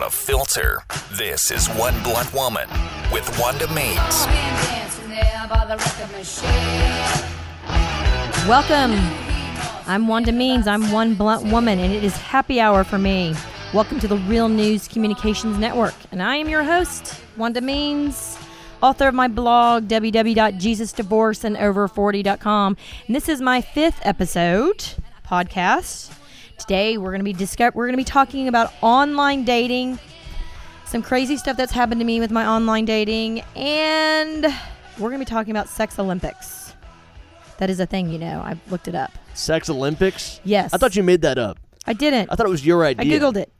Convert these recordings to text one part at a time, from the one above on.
without a filter. This is One Blunt Woman with Wanda Means. Welcome. I'm Wanda Means. I'm one blunt woman, and it is happy hour for me. Welcome to the Real News Communications Network, and I am your host, Wanda Means, author of my blog, www.jesusdivorceandover40.com. And this is my fifth episode podcast. Today we're going to be discuss- we're going to be talking about online dating, some crazy stuff that's happened to me with my online dating, and we're going to be talking about sex Olympics. That is a thing, you know. I looked it up. Sex Olympics? Yes. I thought you made that up. I didn't. I thought it was your idea. I googled it.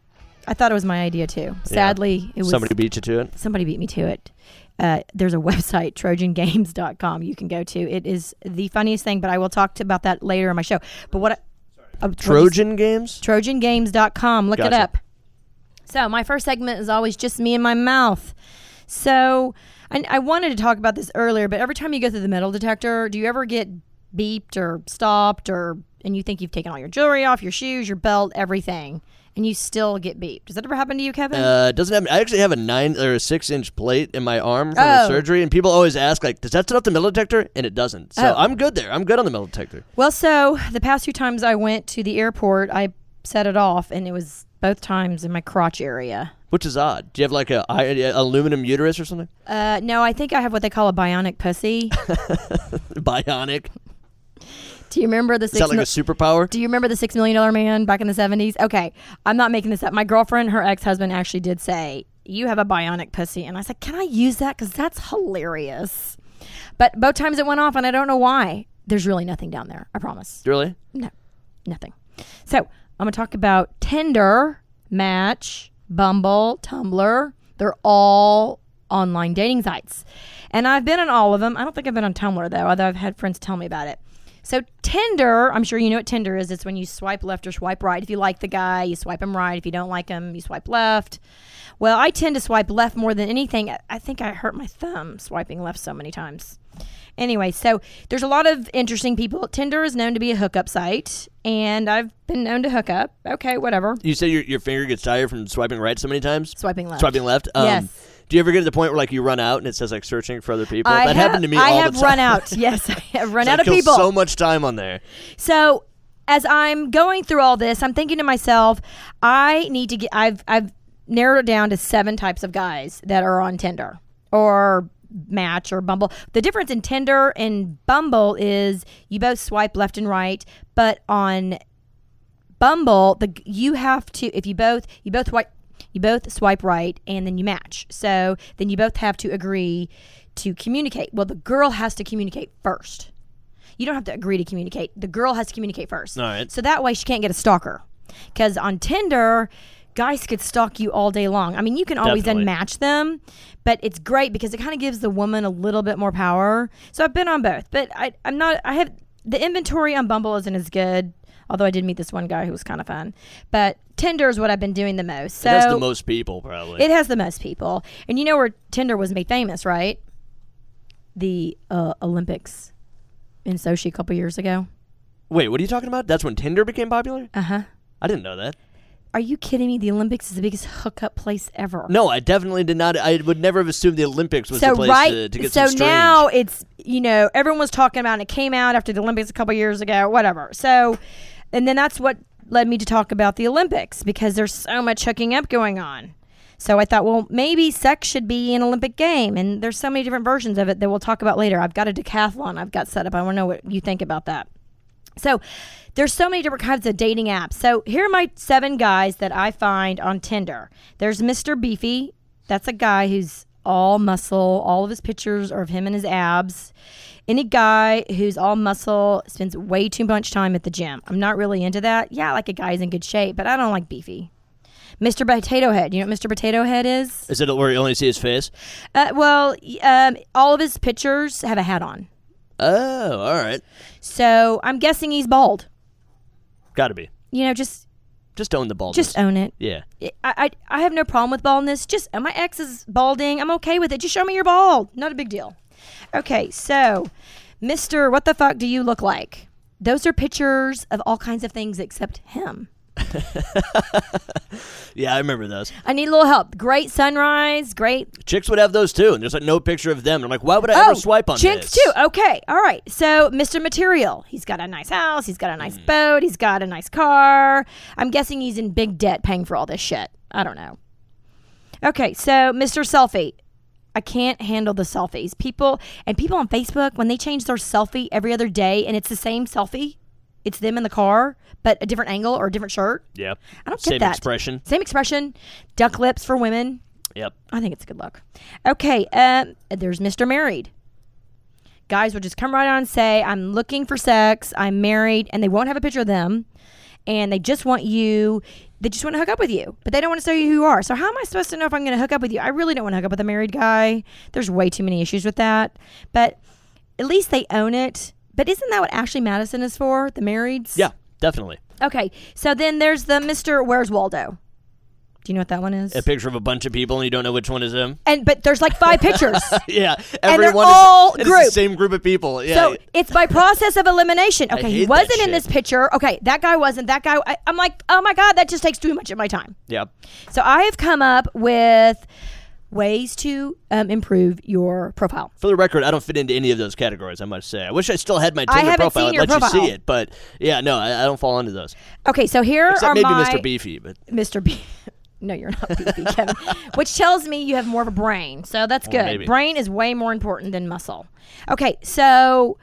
I thought it was my idea too. Sadly, it was Somebody beat you to it. somebody beat me to it. Uh, there's a website, TrojanGames.com. You can go to. It is the funniest thing, but I will talk to, about that later in my show. But what? Uh, Trojan games? TrojanGames.com. Look it up. So my first segment is always just me and my mouth. So I, I wanted to talk about this earlier, but every time you go through the metal detector, do you ever get beeped or stopped or and you think you've taken all your jewelry off, your shoes, your belt, everything, and you still get beeped? Does that ever happen to you, Kevin? Uh, doesn't have. I actually have a nine or a six inch plate in my arm from Oh. the surgery, and people always ask like, "Does that set off the metal detector?" And it doesn't. So Oh. I'm good there. I'm good on the metal detector. Well, so the past few times I went to the airport, I set it off, and it was both times in my crotch area. Which is odd. Do you have like a, a aluminum uterus or something? Uh, no, I think I have what they call a bionic pussy. Bionic. Do you remember the Is six? that like mil- a superpower? Do you remember the six million dollar man back in the seventies? Okay, I'm not making this up. My girlfriend, her ex husband, actually did say you have a bionic pussy, and I said, can I use that? Because that's hilarious. But both times it went off, and I don't know why. There's really nothing down there. I promise. Really? No, nothing. So I'm gonna talk about Tinder, Match, Bumble, Tumblr. They're all online dating sites, and I've been on all of them. I don't think I've been on Tumblr though, although I've had friends tell me about it. So Tinder, I'm sure you know what Tinder is. It's when you swipe left or swipe right. If you like the guy, you swipe him right. If you don't like him, you swipe left. Well, I tend to swipe left more than anything. I think I hurt my thumb swiping left so many times. Anyway, so there's a lot of interesting people. Tinder is known to be a hookup site, and I've been known to hook up. Okay, whatever. You say your, your finger gets tired from swiping right so many times? Swiping left. Swiping left? Um, Yes. Do you ever get to the point where like you run out and it says like searching for other people? I that have, happened to me I all have the time. run out. Yes, I have run I out of people. so much time on there. So as I'm going through all this, I'm thinking to myself, I need to get. I've I've narrowed it down to seven types of guys that are on Tinder or Match or Bumble. The difference in Tinder and Bumble is you both swipe left and right, but on Bumble, the you have to if you both you both swipe you both swipe right and then you match. So then you both have to agree to communicate. Well, the girl has to communicate first. You don't have to agree to communicate. The girl has to communicate first. All right. So that way she can't get a stalker. Because on Tinder, guys could stalk you all day long. I mean, you can always Definitely. unmatch them, but it's great because it kind of gives the woman a little bit more power. So I've been on both, but I, I'm not. I have the inventory on Bumble isn't as good. Although I did meet this one guy who was kind of fun, but Tinder is what I've been doing the most. So it has the most people probably. it has the most people, and you know where Tinder was made famous, right? The uh, Olympics in Sochi a couple years ago. Wait, what are you talking about? That's when Tinder became popular? Uh huh. I didn't know that. Are you kidding me? The Olympics is the biggest hookup place ever. No, I definitely did not. I would never have assumed the Olympics was so the place right, to, to get so some strange. now it's you know everyone was talking about, it, and it came out after the Olympics a couple years ago, whatever. So, and then that's what led me to talk about the Olympics because there's so much hooking up going on. So I thought, well, maybe sex should be an Olympic game, and there's so many different versions of it that we'll talk about later. I've got a decathlon I've got set up. I want to know what you think about that. So there's so many different kinds of dating apps. So here are my seven guys that I find on Tinder. There's Mr. Beefy. That's a guy who's all muscle. All of his pictures are of him and his abs. Any guy who's all muscle spends way too much time at the gym. I'm not really into that. Yeah, I like a guy who's in good shape, but I don't like beefy. Mr. Potato Head. You know what Mr. Potato Head is? Is it where you only see his face? Uh, well, um, all of his pictures have a hat on. Oh, all right. So I'm guessing he's bald. Got to be. You know, just Just own the baldness. just own it. yeah. I, I I have no problem with baldness. Just uh, my ex is balding. I'm okay with it. Just show me you're bald. Not a big deal. Okay, so Mister, what the fuck do you look like? Those are pictures of all kinds of things except him. Yeah, I remember those. I need a little help. Great sunrise, great Chicks would have those too, and there's like no picture of them. I'm like, why would I ever oh, swipe on Oh, chicks this? too. Okay, all right. So, Mr. Material, he's got a nice house, he's got a nice hmm. boat, he's got a nice car. I'm guessing he's in big debt paying for all this shit. I don't know. Okay, so Mr. Selfie. I can't handle the selfies. People and people on Facebook when they change their selfie every other day and it's the same selfie. It's them in the car, but a different angle or a different shirt. Yeah. I don't get Same that. expression. Same expression. Duck lips for women. Yep. I think it's a good look. Okay, um, there's Mr. Married. Guys will just come right on and say, I'm looking for sex, I'm married, and they won't have a picture of them. And they just want you, they just want to hook up with you, but they don't want to tell you who you are. So, how am I supposed to know if I'm going to hook up with you? I really don't want to hook up with a married guy. There's way too many issues with that. But at least they own it. But isn't that what Ashley Madison is for? The marrieds? Yeah, definitely. Okay, so then there's the Mr. Where's Waldo? Do you know what that one is? A picture of a bunch of people, and you don't know which one is him. and but there's like five pictures. Yeah, And they're everyone all is, group. the same group of people. Yeah, So it's by process of elimination. Okay, he wasn't in this picture. Okay, that guy wasn't. That guy. I, I'm like, oh my god, that just takes too much of my time. yeah. So I have come up with ways to um, improve your profile. For the record, I don't fit into any of those categories. I must say. I wish I still had my Tinder profile. I'd let you see it, but yeah, no, I, I don't fall into those. Okay, so here Except are maybe my Mr. Beefy, but Mr. B. No, you're not beefy, Kevin. Which tells me you have more of a brain. So that's good. maybe. Brain is way more important than muscle. Okay, so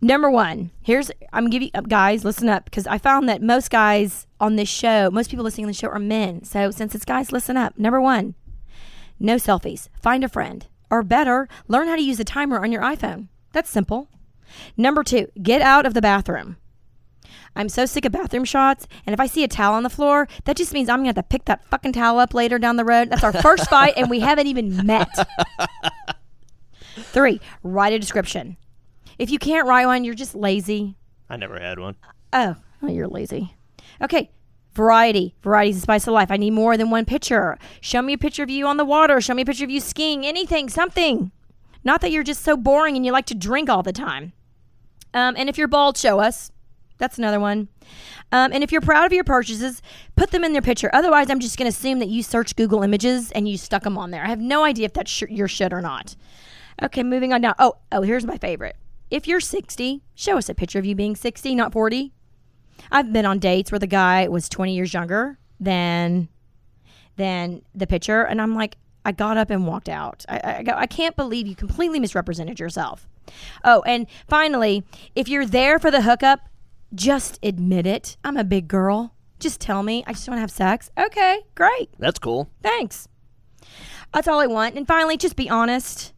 number one, here's I'm give you uh, guys listen up because I found that most guys on this show, most people listening to the show are men. So since it's guys, listen up. Number one, no selfies. Find a friend, or better, learn how to use the timer on your iPhone. That's simple. Number two, get out of the bathroom. I'm so sick of bathroom shots. And if I see a towel on the floor, that just means I'm going to have to pick that fucking towel up later down the road. That's our first fight, and we haven't even met. Three, write a description. If you can't write one, you're just lazy. I never had one. Oh, oh you're lazy. Okay. Variety. Variety is the spice of life. I need more than one picture. Show me a picture of you on the water. Show me a picture of you skiing. Anything, something. Not that you're just so boring and you like to drink all the time. Um, and if you're bald, show us. That's another one. Um, and if you're proud of your purchases, put them in their picture. Otherwise, I'm just going to assume that you searched Google Images and you stuck them on there. I have no idea if that's sh- your shit or not. Okay, moving on now. Oh, oh, here's my favorite. If you're 60, show us a picture of you being 60, not 40. I've been on dates where the guy was 20 years younger than than the picture, and I'm like, I got up and walked out. I, I I can't believe you completely misrepresented yourself. Oh, and finally, if you're there for the hookup, just admit it. I'm a big girl. Just tell me I just want to have sex. Okay, great. That's cool. Thanks. That's all I want. And finally, just be honest.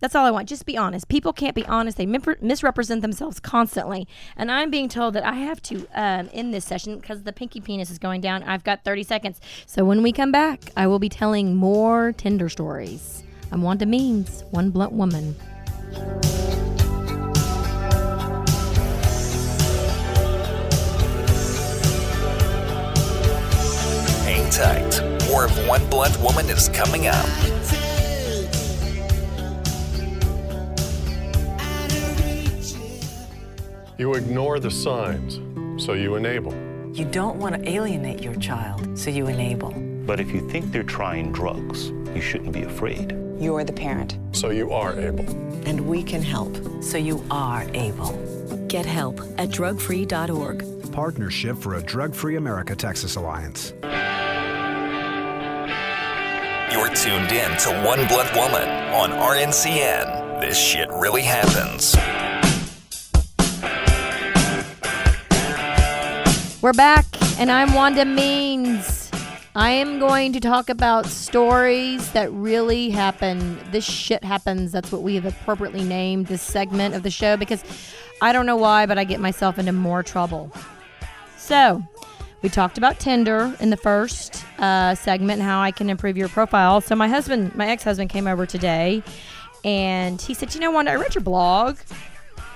That's all I want. Just be honest. People can't be honest. They misrepresent themselves constantly. And I'm being told that I have to um, end this session because the pinky penis is going down. I've got 30 seconds. So when we come back, I will be telling more Tinder stories. I'm Wanda Means, one blunt woman. Tight. More of One Blunt Woman is coming up. You ignore the signs, so you enable. You don't want to alienate your child, so you enable. But if you think they're trying drugs, you shouldn't be afraid. You're the parent, So you are able. and we can help. So you are able. Get help at drugfree.org. Partnership for a Drug Free America Texas Alliance. Tuned in to One Blunt Woman on RNCN. This shit really happens. We're back, and I'm Wanda Means. I am going to talk about stories that really happen. This shit happens. That's what we have appropriately named this segment of the show because I don't know why, but I get myself into more trouble. So, we talked about Tinder in the first uh, segment how I can improve your profile. So, my husband, my ex husband, came over today and he said, You know, Wanda, I read your blog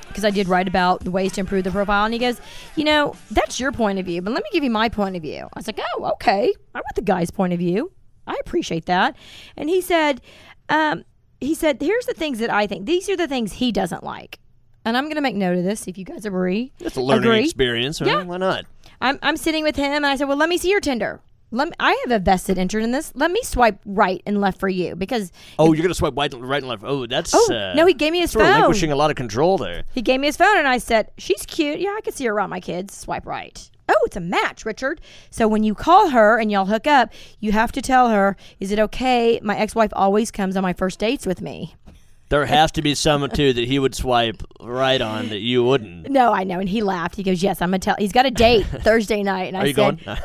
because I did write about the ways to improve the profile. And he goes, You know, that's your point of view, but let me give you my point of view. I was like, Oh, okay. I want the guy's point of view. I appreciate that. And he said, um, he said, here's the things that I think. These are the things he doesn't like. And I'm going to make note of this if you guys agree. It's a learning Agree? experience. Right? Yeah. Why not? I'm I'm sitting with him, and I said, "Well, let me see your Tinder. Let me, I have a vested interest in this. Let me swipe right and left for you because Oh, you're gonna swipe right, right and left. Oh, that's. Oh, uh, no, he gave me his phone. Relinquishing a lot of control there. he gave me his phone, and I said, "She's cute. Yeah, I could see her around my kids. Swipe right." Oh, it's a match, Richard. So when you call her and y'all hook up, you have to tell her, "Is it okay? My ex-wife always comes on my first dates with me." There has to be someone too that he would swipe right on that you wouldn't. No, I know. And he laughed. He goes, "Yes, I'm gonna tell." He's got a date Thursday night, and Are I you said, going?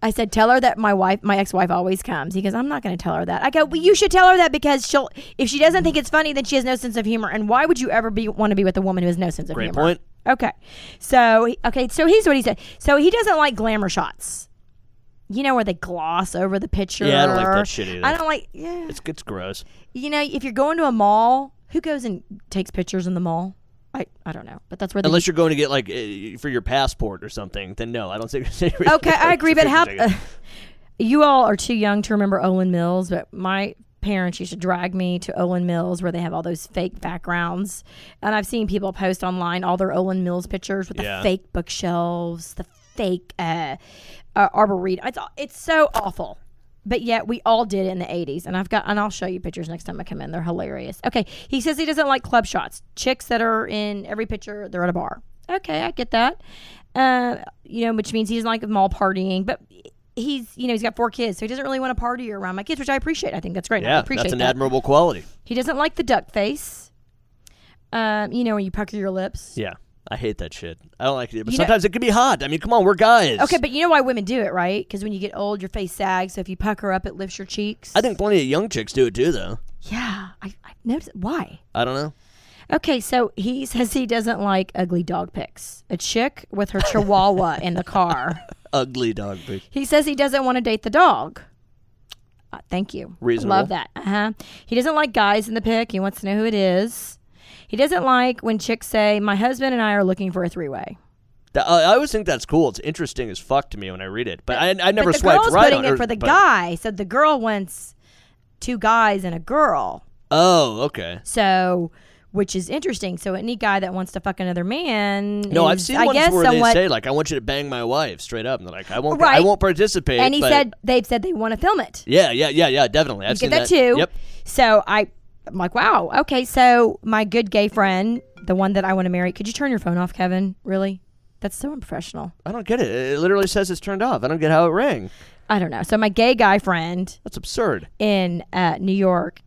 I said, tell her that my wife, my ex-wife, always comes. He goes, I'm not going to tell her that. I go, well, you should tell her that because she'll. If she doesn't think it's funny, then she has no sense of humor. And why would you ever be want to be with a woman who has no sense of Great humor? point. Okay, so okay, so here's what he said. So he doesn't like glamour shots. You know where they gloss over the picture. Yeah, I don't like that shit either. I don't like. Yeah, it's it's gross. you know, if you're going to a mall, who goes and takes pictures in the mall? I I don't know, but that's where they Unless you're going to get like uh, for your passport or something, then no, I don't think. Okay, I agree, but how? Taken. you all are too young to remember Olan Mills, but my parents used to drag me to Olan Mills where they have all those fake backgrounds, and I've seen people post online all their Olan Mills pictures with Yeah. the fake bookshelves, the fake uh, uh, arboretum. It's it's so awful. But yet we all did it in the 80s. And I've got, and I'll show you pictures next time I come in. They're hilarious. Okay. He says he doesn't like club shots. Chicks that are in every picture, they're at a bar. Okay. I get that. Uh, you know, which means he doesn't like mall partying. But he's, you know, he's got four kids. So he doesn't really want to party around my kids, which I appreciate. I think that's great. I yeah, appreciate that's an that. admirable quality. He doesn't like the duck face. Um, you know, when you pucker your lips. Yeah, I hate that shit. I don't like it, but You know- sometimes it can be hot. I mean, come on, we're guys. Okay, but you know why women do it, right? Because when you get old, your face sags. So if you pucker up, it lifts your cheeks. I think plenty of young chicks do it too, though. Yeah, I, I noticed. Why? I don't know. Okay, so he says he doesn't like ugly dog pics. A chick with her chihuahua in the car. Ugly dog pic. He says he doesn't want to date the dog. Uh, thank you. Reasonable. Love that. Uh huh. He doesn't like guys in the pic. He wants to know who it is. He doesn't like when chicks say, "My husband and I are looking for a three-way." Th- I I always think that's cool. It's interesting as fuck to me when I read it, but I, I never but the swiped girl's right putting on it for the but- guy. So the girl wants two guys and a girl. Oh, okay. So, which is interesting. So any guy that wants to fuck another man, No, I've seen I ones guess where somewhat, they say like, "I want you to bang my wife," straight up, and they're like, "I won't, I won't participate." and he but- said they've said they want to film it. "Yeah, yeah, yeah, yeah, definitely." I've You seen get that, too. Yep. So I, I'm like, wow, okay. So my good gay friend, the one that I want to marry, could you turn your phone off, Kevin? Really? That's so unprofessional. I don't get it. It literally says it's turned off. I don't get how it rang. I don't know. So my gay guy friend That's absurd. in uh, New York,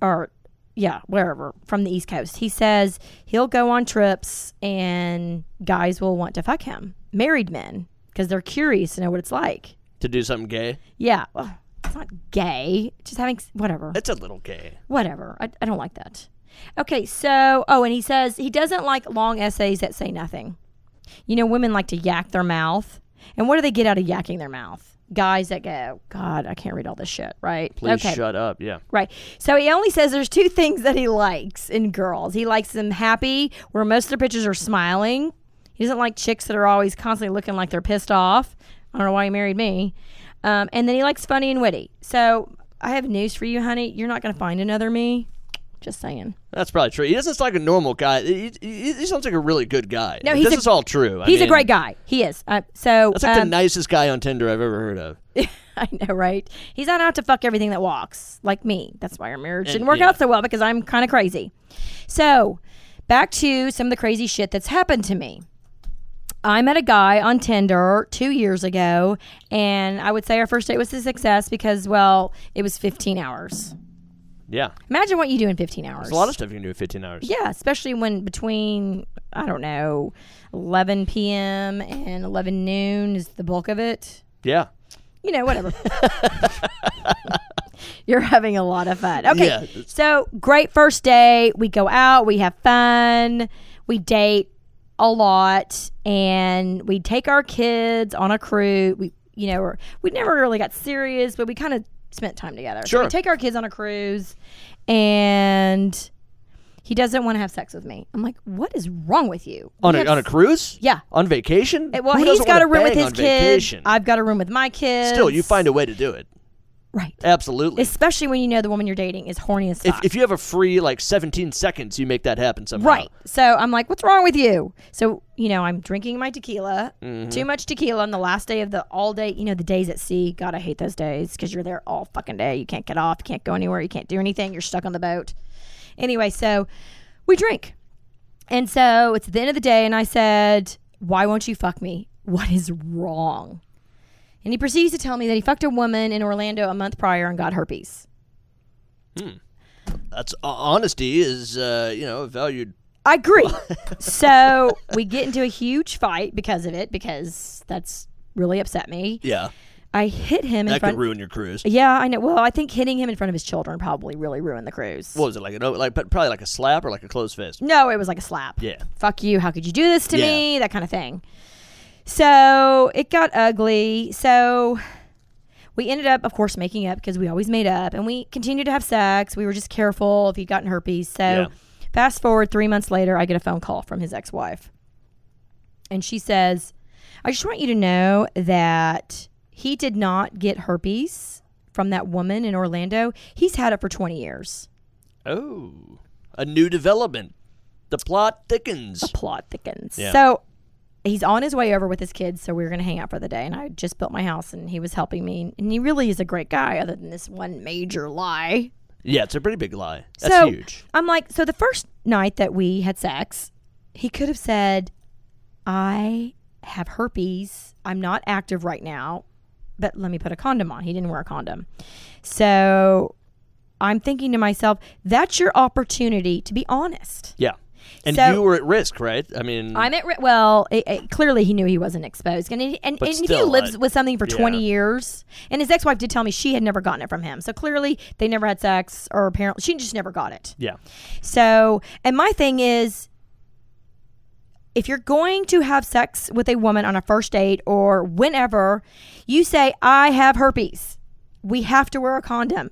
or yeah, wherever from the East Coast, he says he'll go on trips and guys will want to fuck him, married men, because they're curious to know what it's like. To do something gay, Yeah, well, it's not gay. Just having whatever. it's a little gay. whatever. I, I don't like that. Okay, so oh, and he says he doesn't like long essays that say nothing. You know, women like to yak their mouth, and what do they get out of yakking their mouth? Guys that go, God, I can't read all this shit, right? Please okay, shut up. Yeah. right. So he only says there's two things that he likes in girls. He likes them happy, where most of their pictures are smiling. He doesn't like chicks that are always constantly looking like they're pissed off. I don't know why he married me. Um, and then he likes funny and witty. So I have news for you, honey. You're not going to find another me. Just saying. That's probably true. He doesn't sound like a normal guy. He, he, he sounds like a really good guy. No, he's this a- is all true. I He's a great guy. He is. Uh, so That's like the um, nicest guy on Tinder I've ever heard of. I know, right? He's not out to fuck everything that walks, like me. That's why our marriage And- didn't work yeah. out so well because I'm kind of crazy. So, back to some of the crazy shit that's happened to me. I met a guy on Tinder two years ago, and I would say our first date was a success because, well, it was 15 hours. Yeah. Imagine what you do in 15 hours. There's a lot of stuff you can do in 15 hours. Yeah, especially when between I don't know, 11 p.m. and 11 noon is the bulk of it. Yeah. You know, whatever. You're having a lot of fun. Okay. Yeah, So, great first day. We go out, we have fun, we date a lot, and we'd take our kids on a cruise. We, you know, we never really got serious, but we kind of spent time together. So Sure. we take our kids on a cruise, and he doesn't want to have sex with me. I'm like, what is wrong with you? On a, have on a cruise? Yeah. On vacation? Eh, Well, Who he's got a room with his kids. vacation? I've got a room with my kids. Still, you find a way to do it. Right. Absolutely. Especially when you know the woman you're dating is horny as if, fuck. if you have a free like 17 seconds, you make that happen somehow. Right. So I'm like, what's wrong with you? So, you know, I'm drinking my tequila, Mm-hmm. too much tequila on the last day of the all day, you know, the days at sea. God, I hate those days because you're there all fucking day. You can't get off, you can't go anywhere, you can't do anything. You're stuck on the boat. Anyway, so we drink. And so it's the end of the day, and I said, Why won't you fuck me? What is wrong? And he proceeds to tell me that he fucked a woman in Orlando a month prior and got herpes. Hmm. That's uh, honesty is uh, you know valued. I agree. so we get into a huge fight because of it, because that's really upset me. Yeah, I hit him in that front. could ruin your cruise. yeah, I know. Well, I think hitting him in front of his children probably really ruined the cruise. What was it like? A, like but probably like a slap or like a closed fist. no, it was like a slap. Yeah. Fuck you. How could you do this to Yeah. me? That kind of thing. So it got ugly. So we ended up, of course, making up because we always made up, and we continued to have sex. We were just careful if he'd gotten herpes. So Yeah. fast forward three months later, I get a phone call from his ex-wife, and she says, "I just want you to know that he did not get herpes from that woman in Orlando. He's had it for 20 years." Oh, a new development. The plot thickens. The plot thickens. Yeah. So he's on his way over with his kids, so we were going to hang out for the day. And I just built my house, and he was helping me. And he really is a great guy, other than this one major lie. Yeah, it's a pretty big lie. That's so huge. I'm like, so the first night that we had sex, he could have said, I have herpes. I'm not active right now, but let me put a condom on. He didn't wear a condom. So I'm thinking to myself, that's your opportunity to be honest. Yeah, and So- you were at risk, right? I mean, I'm at ri- well. It, it- clearly, he knew he wasn't exposed, and and, and, and if he still, lives I- with something for 20 years, and his ex-wife did tell me she had never gotten it from him, so clearly they never had sex, or apparently she just never got it. yeah, So, and my thing is, if you're going to have sex with a woman on a first date or whenever, you say, I have herpes. We have to wear a condom.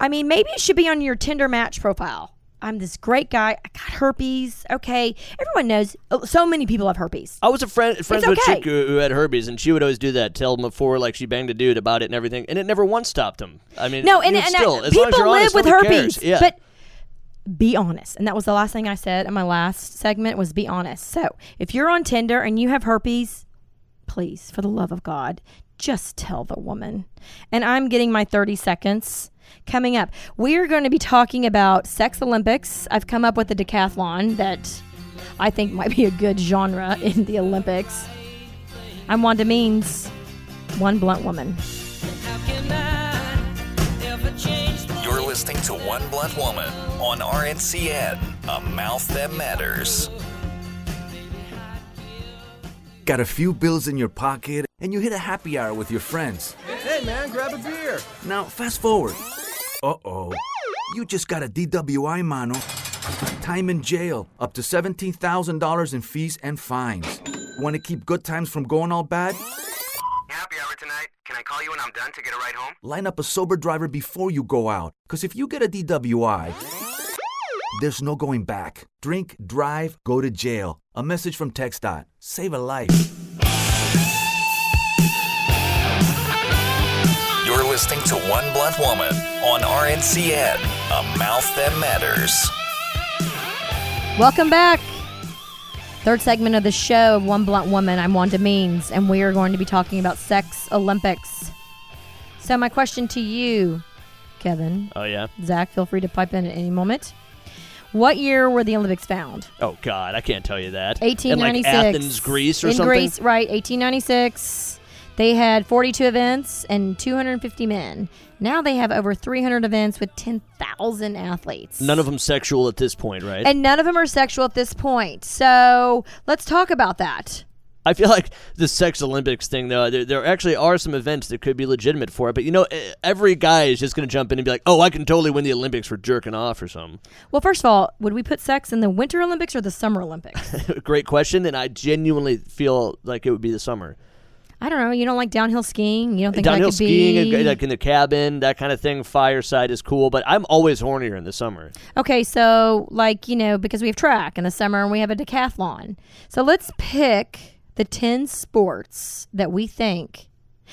I mean, maybe it should be on your Tinder match profile. I'm this great guy. I got herpes. Okay. Everyone knows. oh, So many people have herpes. I was a friend friends with a chick who, who had herpes, and she would always do that. Tell him before, like she banged a dude about it and everything, and it never once stopped him. I mean, No, and, and still, I, as long as people live honest, with herpes. Yeah, But be honest. And that was the last thing I said in my last segment was be honest. So if you're on Tinder and you have herpes, please, for the love of God, just tell the woman. And I'm getting my 30 seconds coming up. We are going to be talking about sex Olympics. I've come up with a decathlon that I think might be a good genre in the Olympics. I'm Wanda Means, one blunt woman. You're listening to One Blunt Woman on RNCN, a mouth that matters. Got a few bills in your pocket and you hit a happy hour with your friends. Hey man, grab a beer. Now, fast forward. Uh oh. You just got a DWI, mano. Time in jail, up to $17,000 in fees and fines. Want to keep good times from going all bad? Happy hour tonight. Can I call you when I'm done to get a ride home? Line up a sober driver before you go out. Because if you get a DWI, there's no going back. Drink, drive, go to jail. A message from TxDOT. Save a life. You're listening to One Blunt Woman on RNCN, a mouth that matters. Welcome back. Third segment of the show of One Blunt Woman. I'm Wanda Means, and we are going to be talking about sex Olympics. So, my question to you, Kevin, Oh yeah. Zach, feel free to pipe in at any moment. What year were the Olympics found? Oh God, I can't tell you that. 1896. In like Athens, Greece, or In something. Greece, right? 1896. They had 42 events and 250 men. Now they have over 300 events with 10,000 athletes. None of them sexual at this point, right? and none of them are sexual at this point. So let's talk about that. I feel like the sex Olympics thing, though, there, there actually are some events that could be legitimate for it. But you know, every guy is just going to jump in and be like, "Oh, I can totally win the Olympics for jerking off or something." Well, first of all, would we put sex in the Winter Olympics or the Summer Olympics? Great question, and I genuinely feel like it would be the summer. I don't know. You don't like downhill skiing? You don't think Downhill skiing, be? like in the cabin, that kind of thing. Fireside is cool, but I'm always hornier in the summer. Okay, so like you know, because we have track in the summer and we have a decathlon. So let's pick the ten sports that we think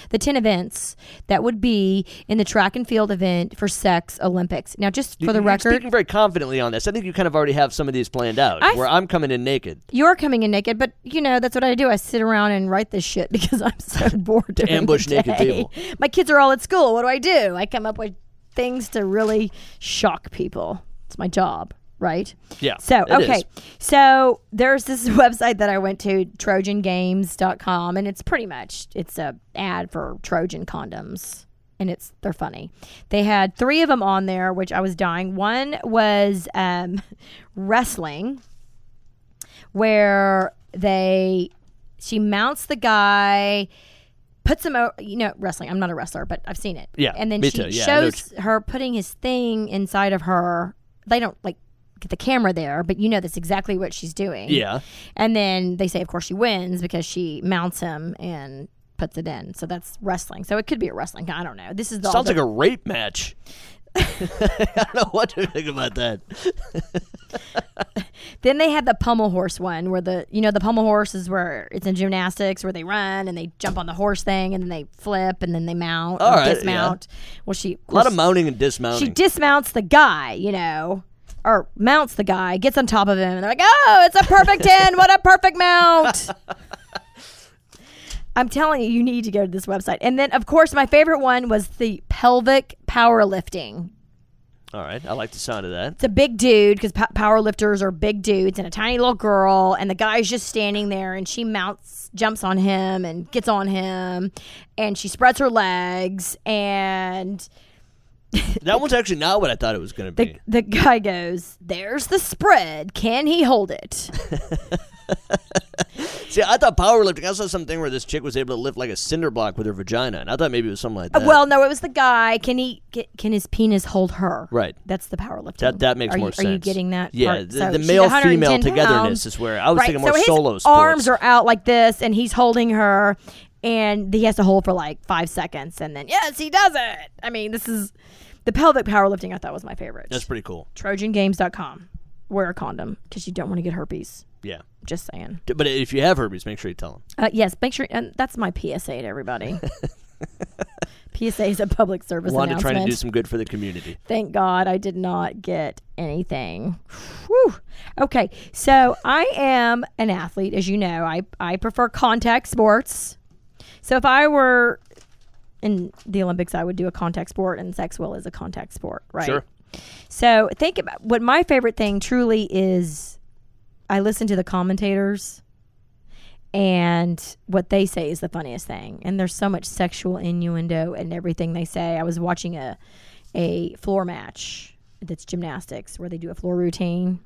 the 10 events that would be in the track and field event for sex Olympics. Now, just for You- the you're record, speaking very confidently on this. I think you kind of already have some of these planned out. I- where I'm coming in naked. you're coming in naked, but you know, that's what I do. I sit around and write this shit because I'm so bored. to ambush naked people. My kids are all at school. What do I do? I come up with things to really shock people. It's my job, right? Yeah, So, okay. is. So, there's this website that I went to, trojangames.com, and it's pretty much it's a ad for Trojan condoms. And it's they're funny. They had three of them on there, which I was dying. One was um, wrestling, where they she mounts the guy, puts him over. You know, wrestling. I'm not a wrestler, but I've seen it. Yeah, and then she too. Yeah, I know what shows her putting his thing inside of her. They don't like get the camera there, but you know that's exactly what she's doing. Yeah. And then they say, of course, she wins because she mounts him and puts it in. So that's wrestling. So it could be a wrestling. I don't know. This is the Sounds like a rape match. I don't know what to think about that. Then they had the pommel horse one where the you know the pommel horse is where it's in gymnastics where they run and they jump on the horse thing and then they flip and then they mount All right, yeah. dismount. Well, she A lot of mounting and dismounting. she dismounts the guy, you know, or mounts the guy, gets on top of him, and they're like, "Oh, it's a perfect ten! What a perfect mount!" I'm telling you, you need to go to this website. And then, of course, my favorite one was the pelvic powerlifting. All right, I like the sound of that. It's a big dude because po- power lifters are big dudes and a tiny little girl, and the guy's just standing there, and she mounts, jumps on him, and gets on him, and she spreads her legs, and That one's actually not what I thought it was going to be. the the guy goes, "There's the spread. Can he hold it?" See, I thought powerlifting. I saw something where this chick was able to lift like a cinder block with her vagina, and I thought maybe it was something like that. well, no, it was the guy. Can he? Can his penis hold her? Right. That's the powerlifting. That that makes are more you, sense. Are you getting that? Yeah, part? the, So the male female togetherness pounds. is where I was right. thinking more so his solo sports. arms are out like this, and he's holding her, and he has to hold for like five seconds, and then yes, he does it. I mean, this is the pelvic powerlifting. I thought was my favorite. That's pretty cool. TrojanGames.com. Wear a condom because you don't want to get herpes. Yeah. Just saying. But if you have herpes, make sure you tell them. Uh, yes, make sure, and that's my PSA to everybody. PSA is a public service Wanted announcement. trying to do some good for the community. Thank God I did not get anything. Whew. Okay, so I am an athlete, as you know. I, I prefer contact sports. So if I were in the Olympics, I would do a contact sport, and sex will is a contact sport, right? Sure. So think about what my favorite thing truly is. I listen to the commentators, and what they say is the funniest thing. And there's so much sexual innuendo and everything they say. I was watching a a floor match that's gymnastics where they do a floor routine.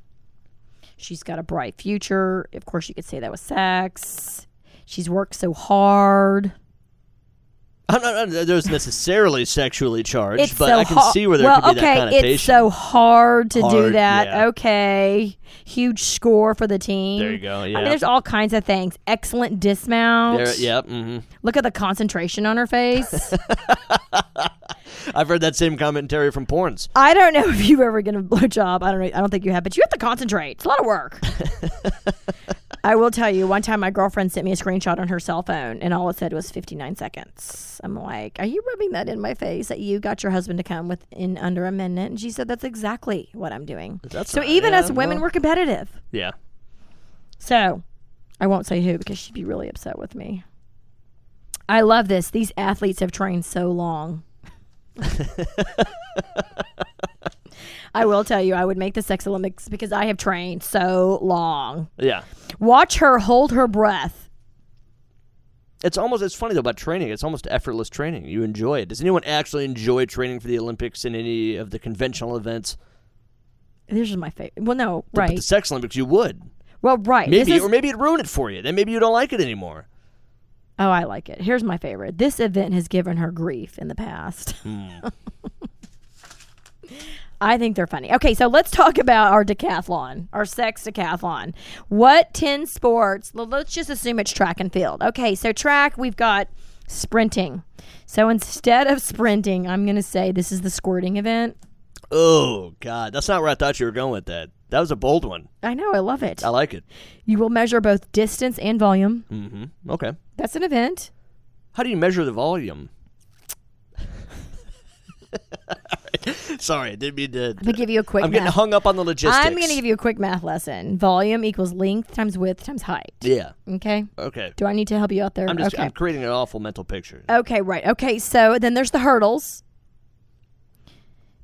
She's got a bright future. Of course, you could say that was sex. She's worked so hard. I'm not, not- there's necessarily sexually charged, It's but so I can see where there well, could be okay, that connotation. it's so hard to do that. yeah. Okay, huge score for the team. There you go, I mean, there's all kinds of things. Excellent dismount. There, yeah, hmm Look at the concentration on her face. I've heard that same commentary from porns. I don't know if you ever get a blowjob. I don't know. I don't think you have, but you have to concentrate. It's a lot of work. I will tell you. One time, my girlfriend sent me a screenshot on her cell phone, and all it said was 59 seconds. I'm like, "Are you rubbing that in my face that you got your husband to come within under a minute?" And she said, "That's exactly what I'm doing." That's so not- even yeah, us women, well- we're competitive. Yeah. So, I won't say who because she'd be really upset with me. I love this. These athletes have trained so long. I will tell you, I would make the Sex Olympics because I have trained so long. Yeah. Watch her hold her breath. It's almost it's funny though about training. It's almost effortless training. You enjoy it. Does anyone actually enjoy training for the Olympics in any of the conventional events? This is my favorite. Well, no, The- but right. The Sex Olympics, you would. well, right. Maybe, is- or maybe it ruined it for you. Then maybe you don't like it anymore. oh, I like it. Here's my favorite. This event has given her grief in the past. Hmm. I think they're funny. Okay, so let's talk about our decathlon, our sex decathlon. What 10 sports? well, Let's just assume it's track and field. Okay, so track, we've got sprinting. So instead of sprinting, I'm going to say this is the squirting event. Oh God, that's not where I thought you were going with that. That was a bold one. I know, I love it. I like it. You will measure both distance and volume. Mm-hmm. Okay. That's an event. How do you measure the volume? Sorry, I didn't mean to. Let me give you a quick I'm getting hung up on the logistics. I'm going to give you a quick math lesson. Volume equals length times width times height. Yeah. Okay. Okay. Do I need to help you out there? I'm just okay. I'm creating an awful mental picture. Okay, right. Okay, so then there's the hurdles.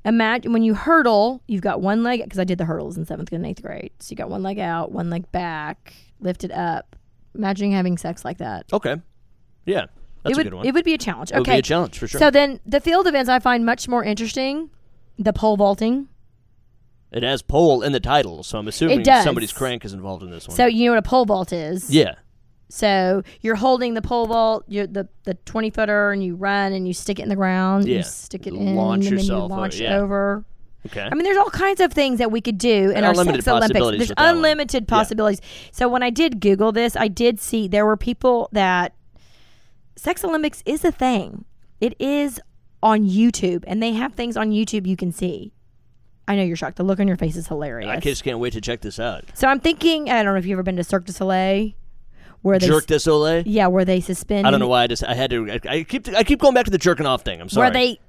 Imagine when you hurdle, you've got one leg because I did the hurdles in seventh and eighth grade. So you got one leg out, one leg back, lifted up. Imagine having sex like that. Okay. Yeah. That's it would a good one. it would be a challenge. Okay. It would be a challenge, for sure. So then the field events I find much more interesting. The pole vaulting. It has pole in the title, so I'm assuming somebody's crank is involved in this one. So you know what a pole vault is? yeah. So you're holding the pole vault, you're the the twenty footer, and you run and you stick it in the ground. Yeah. You stick it in, Launch and then you launch yeah. over. Okay. I mean, there's all kinds of things that we could do in And our sex Olympics. There's with that one. unlimited Yeah. possibilities. So when I did Google this, I did see there were people that sex Olympics is a thing. It is on YouTube, and they have things on YouTube you can see. I know you're shocked. The look on your face is hilarious. I just can't wait to check this out. So I'm thinking. I don't know if you've ever been to Cirque du Soleil, where they Jerk de Soleil. yeah, where they suspend. I don't know why I just I had to. I, I keep I keep going back to the jerking off thing. I'm sorry. Where they,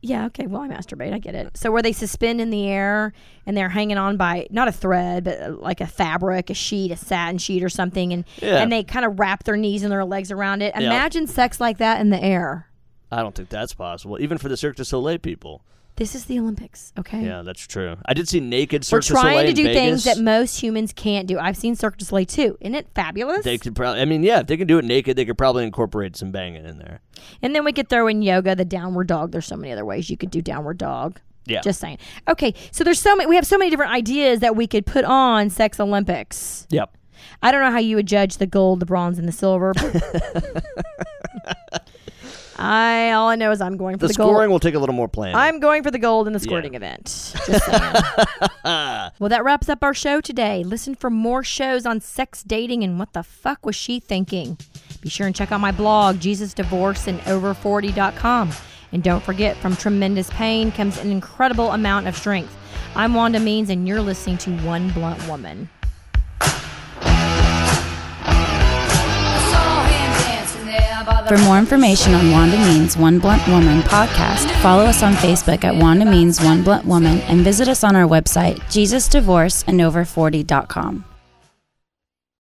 yeah, okay. Well, I masturbate. I get it. So where they suspend in the air and they're hanging on by not a thread, but uh, like a fabric, a sheet, a satin sheet or something, and Yeah. and they kind of wrap their knees and their legs around it. Yeah. Imagine sex like that in the air. I don't think that's possible, even for the Cirque du Soleil people. This is the Olympics, okay? Yeah, that's true. I did see naked We're Cirque Soleil trying to do things that most humans can't do. I've seen Cirque du Soleil too. Isn't it fabulous? They could probably. I mean, yeah, if they can do it naked, they could probably incorporate some banging in there. And then we could throw in yoga, the downward dog. There's so many other ways you could do downward dog. Yeah. Just saying. Okay, so there's so many. We have so many different ideas that we could put on Sex Olympics. Yep. I don't know how you would judge the gold, the bronze, and the silver. I all I know is I'm going for The the, gold. scoring will take a little more planning. I'm going for the gold in the squirting event. Just well, that wraps up our show today. Listen for more shows on sex, dating, and what the fuck was she thinking. Be sure and check out my blog, Jesus Divorce and Over40.com. And don't forget, from tremendous pain comes an incredible amount of strength. I'm Wanda Means, and you're listening to One Blunt Woman. For more information on Wanda Means One Blunt Woman podcast, follow us on Facebook at Wanda Means One Blunt Woman and visit us on our website, JesusDivorceAndOver40.com.